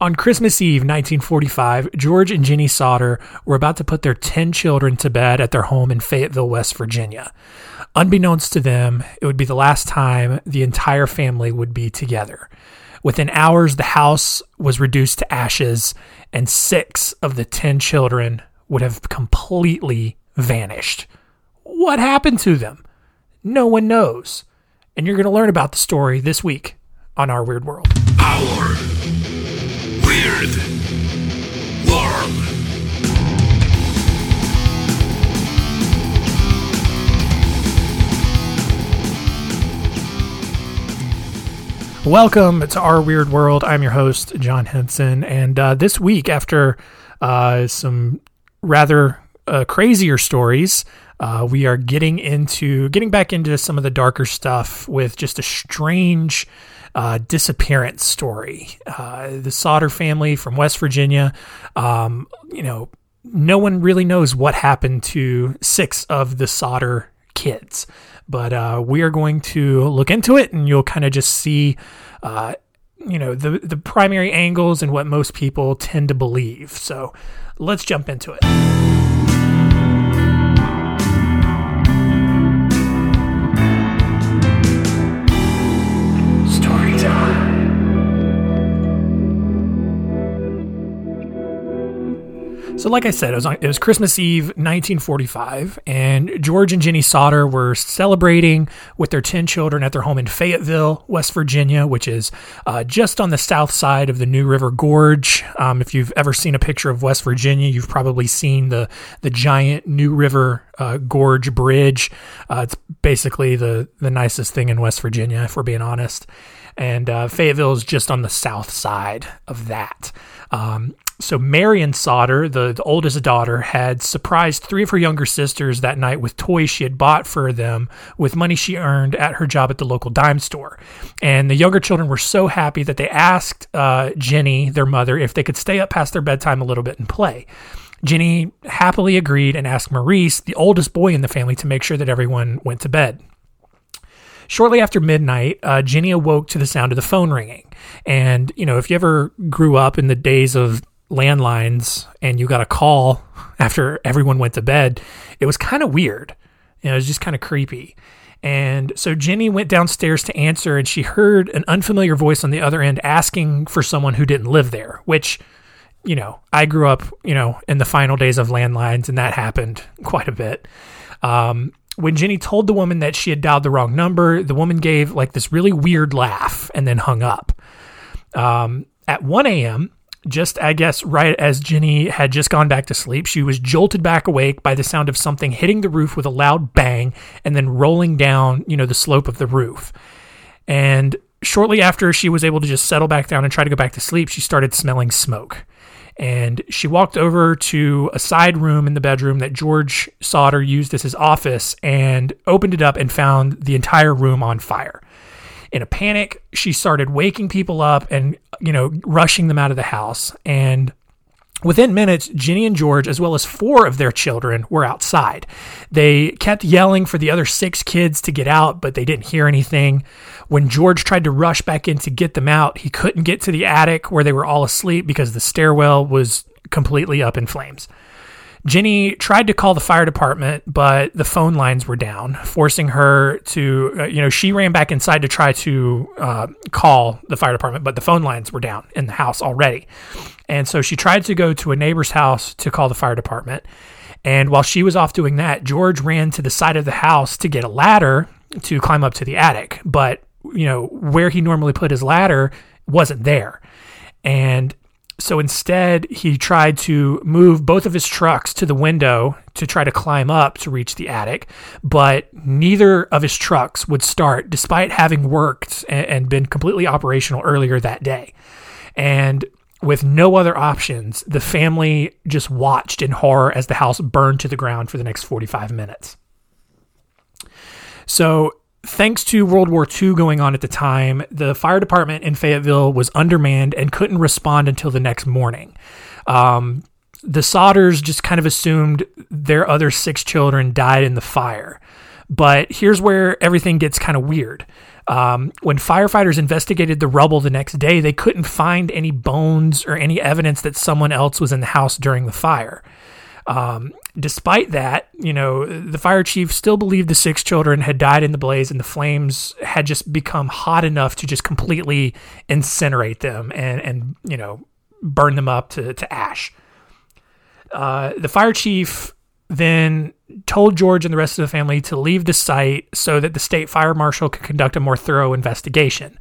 On Christmas Eve, 1945, George and Jenny Sodder were about to put their 10 children to bed at their home in Fayetteville, West Virginia. Unbeknownst to them, it would be the last time the entire family would be together. Within hours, the house was reduced to ashes, and six of the 10 children would have completely vanished. What happened to them? No one knows. And you're going to learn about the story this week on Our Weird World. Our Weird World. Welcome to Our Weird World. I'm your host, John Hinson. And uh, this week, after uh, some rather uh, crazier stories, uh, we are getting into getting back into some of the darker stuff with just a strange uh, disappearance story. Uh, the Sodder family from West Virginia, um, you know, no one really knows what happened to six of the Sodder kids, but uh, we are going to look into it, and you'll kind of just see. Uh, you know the the primary angles and what most people tend to believe. So let's jump into it. So, like I said, it was, on, it was Christmas Eve, 1945, and George and Jenny Sodder were celebrating with their 10 children at their home in Fayetteville, West Virginia, which is uh, just on the south side of the New River Gorge. Um, if you've ever seen a picture of West Virginia, you've probably seen the, the giant New River uh, Gorge Bridge. Uh, it's basically the, the nicest thing in West Virginia, if we're being honest. And uh, Fayetteville is just on the south side of that. Um, so Marion Sodder, the, the oldest daughter, had surprised three of her younger sisters that night with toys she had bought for them with money she earned at her job at the local dime store. And the younger children were so happy that they asked uh, Jenny, their mother, if they could stay up past their bedtime a little bit and play. Jenny happily agreed and asked Maurice, the oldest boy in the family, to make sure that everyone went to bed. Shortly after midnight, uh, Jenny awoke to the sound of the phone ringing. And, you know, if you ever grew up in the days of landlines and you got a call after everyone went to bed, it was kind of weird. You know, it was just kind of creepy. And so Jenny went downstairs to answer, and she heard an unfamiliar voice on the other end asking for someone who didn't live there, which, you know, I grew up, you know, in the final days of landlines, and that happened quite a bit. Um, when Jenny told the woman that she had dialed the wrong number, the woman gave like this really weird laugh and then hung up. Um, at 1 a.m., just I guess right as Jenny had just gone back to sleep, she was jolted back awake by the sound of something hitting the roof with a loud bang and then rolling down, you know, the slope of the roof. And shortly after she was able to just settle back down and try to go back to sleep, she started smelling smoke. And she walked over to a side room in the bedroom that George Sodder used as his office and opened it up and found the entire room on fire. In a panic, she started waking people up and, you know, rushing them out of the house. And Within minutes, Ginny and George, as well as four of their children, were outside. They kept yelling for the other six kids to get out, but they didn't hear anything. When George tried to rush back in to get them out, he couldn't get to the attic where they were all asleep because the stairwell was completely up in flames. Ginny tried to call the fire department, but the phone lines were down, forcing her to, uh, you know, she ran back inside to try to uh, call the fire department, but the phone lines were down in the house already. And so she tried to go to a neighbor's house to call the fire department. And while she was off doing that, George ran to the side of the house to get a ladder to climb up to the attic. But, you know, where he normally put his ladder wasn't there. And so instead, he tried to move both of his trucks to the window to try to climb up to reach the attic, but neither of his trucks would start despite having worked and been completely operational earlier that day. And with no other options, the family just watched in horror as the house burned to the ground for the next 45 minutes. So thanks to World War II going on at the time, the fire department in Fayetteville was undermanned and couldn't respond until the next morning. Um, the Sodders just kind of assumed their other six children died in the fire. But here's where everything gets kind of weird. Um, when firefighters investigated the rubble the next day, they couldn't find any bones or any evidence that someone else was in the house during the fire. Um, despite that, you know, the fire chief still believed the six children had died in the blaze and the flames had just become hot enough to just completely incinerate them and, and you know, burn them up to, to ash. Uh, the fire chief then told George and the rest of the family to leave the site so that the state fire marshal could conduct a more thorough investigation.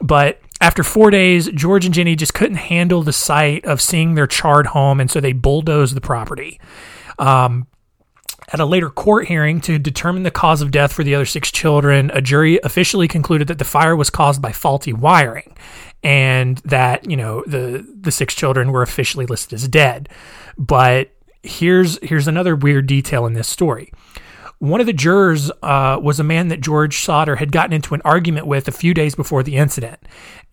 But after four days, George and Jenny just couldn't handle the sight of seeing their charred home, and so they bulldozed the property. Um, at a later court hearing to determine the cause of death for the other six children, a jury officially concluded that the fire was caused by faulty wiring and that, you know, the the six children were officially listed as dead. But here's here's another weird detail in this story. One of the jurors uh, was a man that George Sodder had gotten into an argument with a few days before the incident.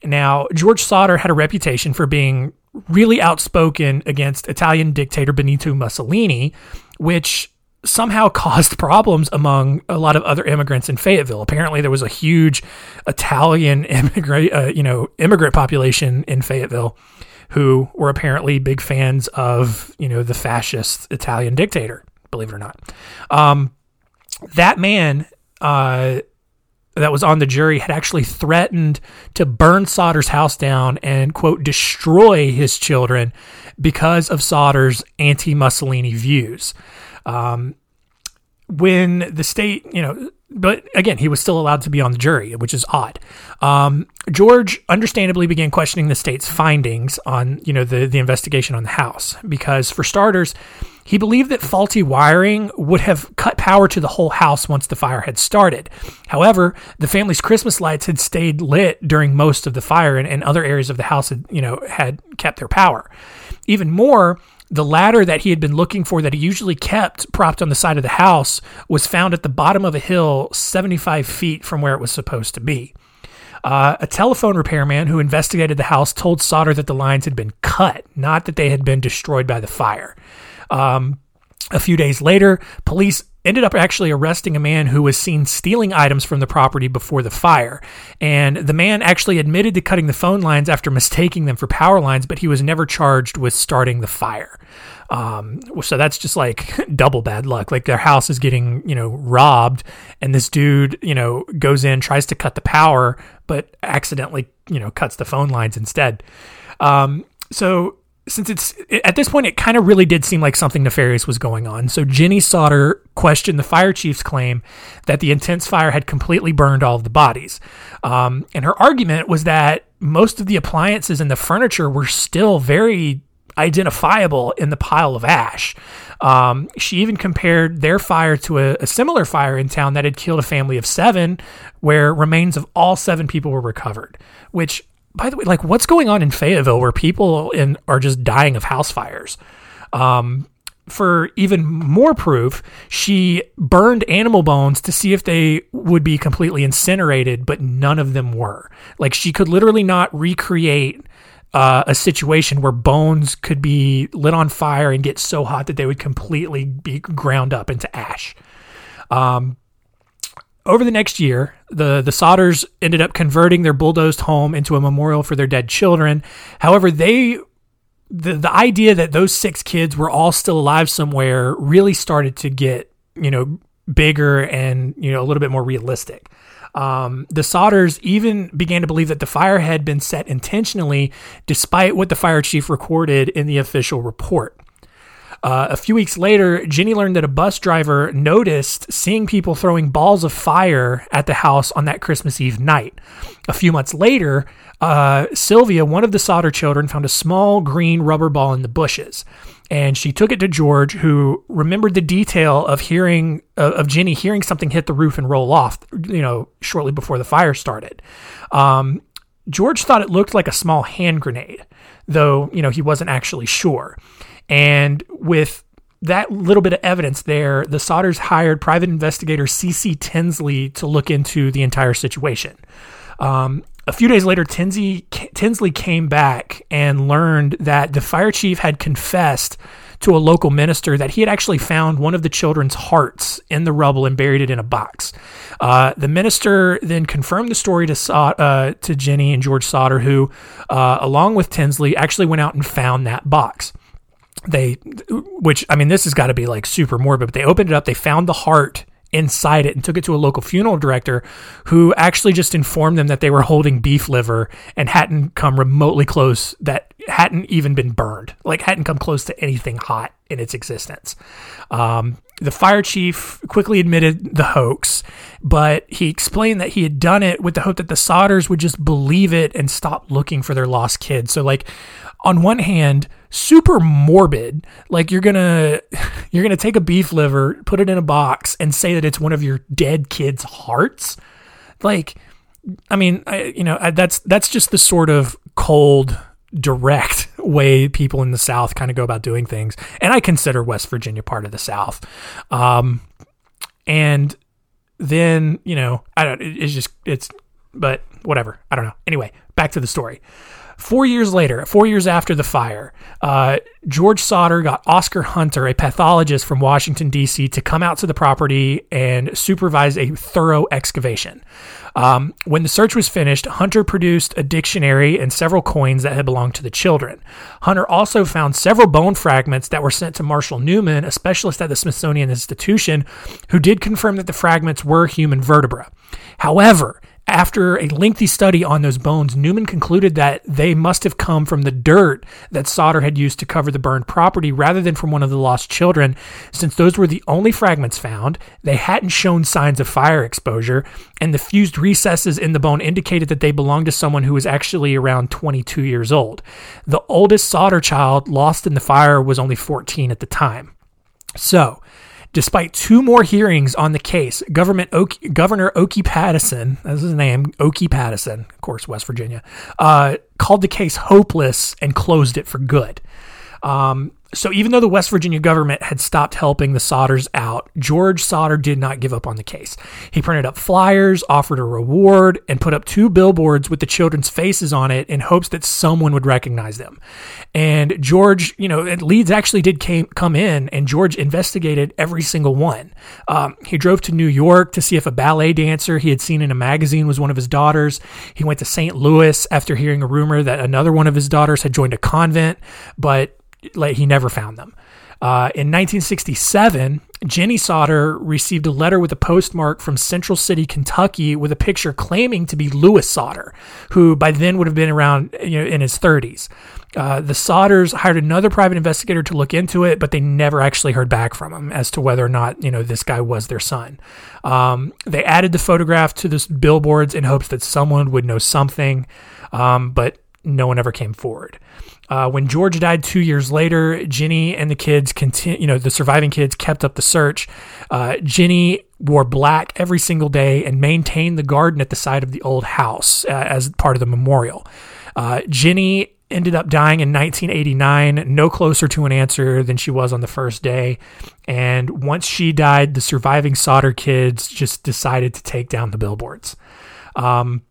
Now, George Sodder had a reputation for being really outspoken against Italian dictator Benito Mussolini, which somehow caused problems among a lot of other immigrants in Fayetteville. Apparently, there was a huge Italian immigrant, uh, you know, immigrant population in Fayetteville who were apparently big fans of, you know, the fascist Italian dictator. Believe it or not. Um, that man uh, that was on the jury had actually threatened to burn Sodder's house down and, quote, destroy his children because of Sodder's anti Mussolini views. Um, when the state, you know, but again, he was still allowed to be on the jury, which is odd. Um, George understandably began questioning the state's findings on, you know, the the investigation on the house because, for starters, he believed that faulty wiring would have cut power to the whole house once the fire had started. However, the family's Christmas lights had stayed lit during most of the fire, and, and other areas of the house had, you know, had kept their power. Even more, the ladder that he had been looking for that he usually kept propped on the side of the house was found at the bottom of a hill 75 feet from where it was supposed to be. Uh, a telephone repairman who investigated the house told Sodder that the lines had been cut, not that they had been destroyed by the fire. Um, a few days later, police ended up actually arresting a man who was seen stealing items from the property before the fire. And the man actually admitted to cutting the phone lines after mistaking them for power lines, but he was never charged with starting the fire. Um, so that's just like double bad luck. Like their house is getting, you know, robbed, and this dude, you know, goes in, tries to cut the power, but accidentally, you know, cuts the phone lines instead. Um, so since it's at this point, it kind of really did seem like something nefarious was going on. So Jenny Sodder questioned the fire chief's claim that the intense fire had completely burned all of the bodies. Um, and her argument was that most of the appliances and the furniture were still very identifiable in the pile of ash. Um, she even compared their fire to a, a, similar fire in town that had killed a family of seven, where remains of all seven people were recovered, which by the way, like what's going on in Fayetteville where people in are just dying of house fires? Um, for even more proof, she burned animal bones to see if they would be completely incinerated, but none of them were. Like she could literally not recreate uh, a situation where bones could be lit on fire and get so hot that they would completely be ground up into ash. Um, over the next year, the, the Sodders ended up converting their bulldozed home into a memorial for their dead children. However, they the, the idea that those six kids were all still alive somewhere really started to get, you know, bigger and, you know, a little bit more realistic. Um, the Sodders even began to believe that the fire had been set intentionally, despite what the fire chief recorded in the official report. Uh, a few weeks later, Jenny learned that a bus driver noticed seeing people throwing balls of fire at the house on that Christmas Eve night. A few months later, uh, Sylvia, one of the Sodder children, found a small green rubber ball in the bushes. And she took it to George, who remembered the detail of hearing of Jenny hearing something hit the roof and roll off, you know, shortly before the fire started. Um, George thought it looked like a small hand grenade, though you know he wasn't actually sure. And with that little bit of evidence there, the Sodders hired private investigator C.C. Tinsley to look into the entire situation. Um, a few days later, Tinsley, Tinsley came back and learned that the fire chief had confessed to a local minister that he had actually found one of the children's hearts in the rubble and buried it in a box. Uh, the minister then confirmed the story to uh, to Jenny and George Sodder, who, uh, along with Tinsley, actually went out and found that box they which i mean this has got to be like super morbid but they opened it up they found the heart inside it and took it to a local funeral director who actually just informed them that they were holding beef liver and hadn't come remotely close that hadn't even been burned like hadn't come close to anything hot in its existence. Um, the fire chief quickly admitted the hoax but he explained that he had done it with the hope that the sodders would just believe it and stop looking for their lost kid so like on one hand super morbid like you're gonna you're gonna take a beef liver put it in a box and say that it's one of your dead kids hearts. Like i mean I, you know I, that's that's just the sort of cold direct way people in the south kind of go about doing things. And i consider west virginia part of the south. Um and then you know i don't it- it's just it's but whatever. I don't know. Anyway back to the story Four years later, four years after the fire, uh, George Sodder got Oscar Hunter, a pathologist from Washington, D.C., to come out to the property and supervise a thorough excavation. Um, when the search was finished, Hunter produced a dictionary and several coins that had belonged to the children. Hunter also found several bone fragments that were sent to Marshall Newman, a specialist at the Smithsonian Institution, who did confirm that the fragments were human vertebra. However, after a lengthy study on those bones, Newman concluded that they must have come from the dirt that Sodder had used to cover the burned property rather than from one of the lost children, since those were the only fragments found. They hadn't shown signs of fire exposure, and the fused recesses in the bone indicated that they belonged to someone who was actually around 22 years old. The oldest Sodder child lost in the fire was only 14 at the time. So, Despite two more hearings on the case, Government Oki, Governor Okey Patteson, that's his name, Okey Patteson, of course, West Virginia, uh, called the case hopeless and closed it for good. Um, so even though the West Virginia government had stopped helping the Sodders out, George Sodder did not give up on the case. He printed up flyers, offered a reward, and put up two billboards with the children's faces on it in hopes that someone would recognize them. And George, you know, leads actually did came, come in, and George investigated every single one. Um, he drove to New York to see if a ballet dancer he had seen in a magazine was one of his daughters. He went to St. Louis after hearing a rumor that another one of his daughters had joined a convent, but like he never found them. Uh, in 1967, Jenny Sodder received a letter with a postmark from Central City, Kentucky, with a picture claiming to be Louis Sodder, who by then would have been around you know, in his 30s. Uh, the Sodders hired another private investigator to look into it, but they never actually heard back from him as to whether or not you know this guy was their son. Um, they added the photograph to the billboards in hopes that someone would know something, um, but no one ever came forward. Uh, when George died two years later, Ginny and the kids continue, you know, the surviving kids kept up the search. Uh, Ginny wore black every single day and maintained the garden at the side of the old house uh, as part of the memorial. Uh, Ginny ended up dying in 1989, no closer to an answer than she was on the first day. And once she died, the surviving Sodder kids just decided to take down the billboards. Um,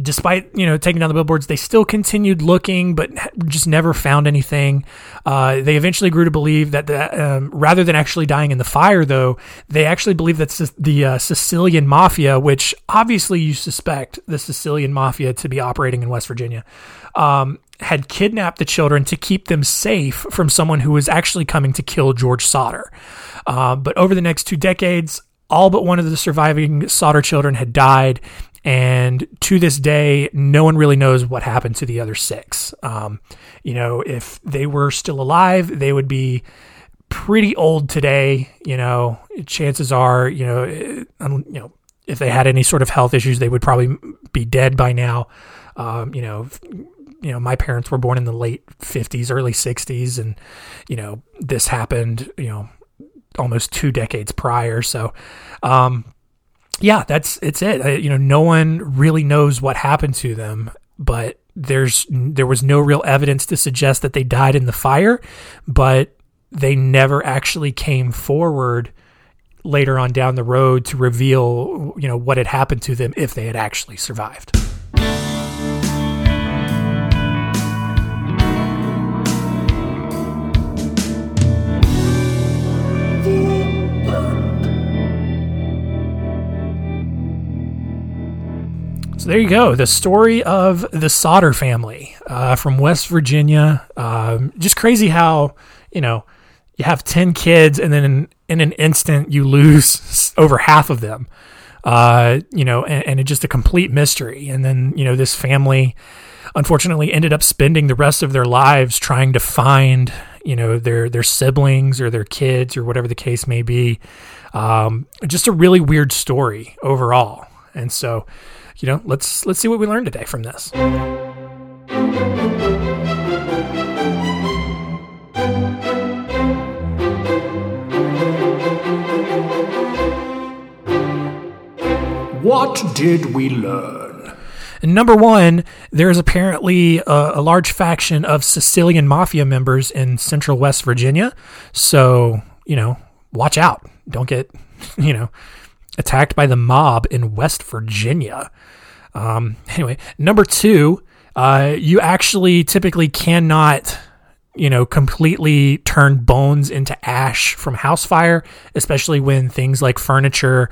despite you know taking down the billboards, they still continued looking, but just never found anything. Uh, they eventually grew to believe that the, um, rather than actually dying in the fire, though, they actually believe that the uh, Sicilian mafia, which obviously you suspect the Sicilian mafia to be operating in West Virginia, um, had kidnapped the children to keep them safe from someone who was actually coming to kill George Sodder. Uh, but over the next two decades, all but one of the surviving Sodder children had died, and to this day, no one really knows what happened to the other six. Um, you know, if they were still alive, they would be pretty old today. You know, chances are, you know, you know, if they had any sort of health issues, they would probably be dead by now. Um, you know, you know, my parents were born in the late 50s, early 60s, and, you know, this happened, you know, almost two decades prior. So, um, yeah, that's it's it. I, you know, no one really knows what happened to them, but there's there was no real evidence to suggest that they died in the fire, but they never actually came forward later on down the road to reveal, you know, what had happened to them if they had actually survived. There you go. The story of the Sodder family uh, from West Virginia. Um, just crazy how, you know, you have 10 kids and then in, in an instant you lose over half of them. Uh, you know, and, and it's just a complete mystery. And then, you know, this family unfortunately ended up spending the rest of their lives trying to find, you know, their their siblings or their kids or whatever the case may be. Um, just a really weird story overall. And so, you know, let's let's see what we learned today from this. What did we learn? Number one, there's apparently a, a, large faction of Sicilian mafia members in central West Virginia. So, you know, watch out. Don't get, you know, attacked by the mob in West Virginia. Um, anyway, number two, uh, you actually typically cannot, you know, completely turn bones into ash from house fire, especially when things like furniture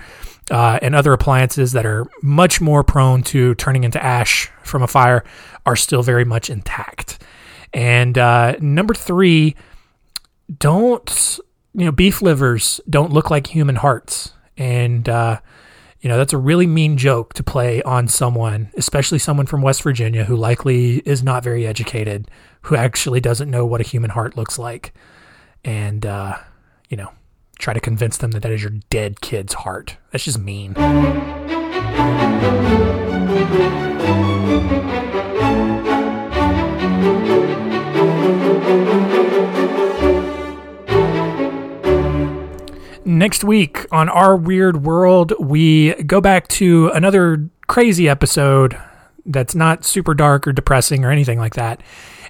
uh, and other appliances that are much more prone to turning into ash from a fire are still very much intact. And uh, number three, don't you know beef livers don't look like human hearts, and uh, you know that's a really mean joke to play on someone, especially someone from West Virginia who likely is not very educated, who actually doesn't know what a human heart looks like, and uh, you know try to convince them that that is your dead kid's heart. That's just mean. Next week on Our Weird World, we go back to another crazy episode that's not super dark or depressing or anything like that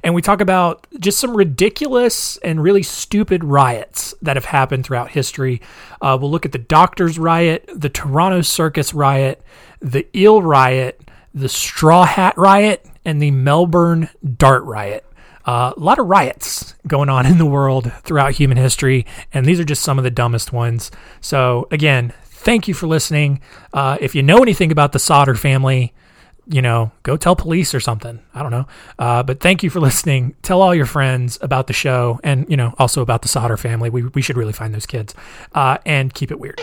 and we talk about just some ridiculous and really stupid riots that have happened throughout history. Uh, we'll look at the Doctors' Riot, the Toronto Circus Riot, the Eel Riot, the Straw Hat Riot, and the Melbourne Dart Riot. Uh, a lot of riots going on in the world throughout human history, and these are just some of the dumbest ones. So, again, thank you for listening. Uh, if you know anything about the Sodder family, you know, go tell police or something. I don't know. Uh, but thank you for listening. Tell all your friends about the show and, you know, also about the Sodder family. We, we should really find those kids uh, and keep it weird.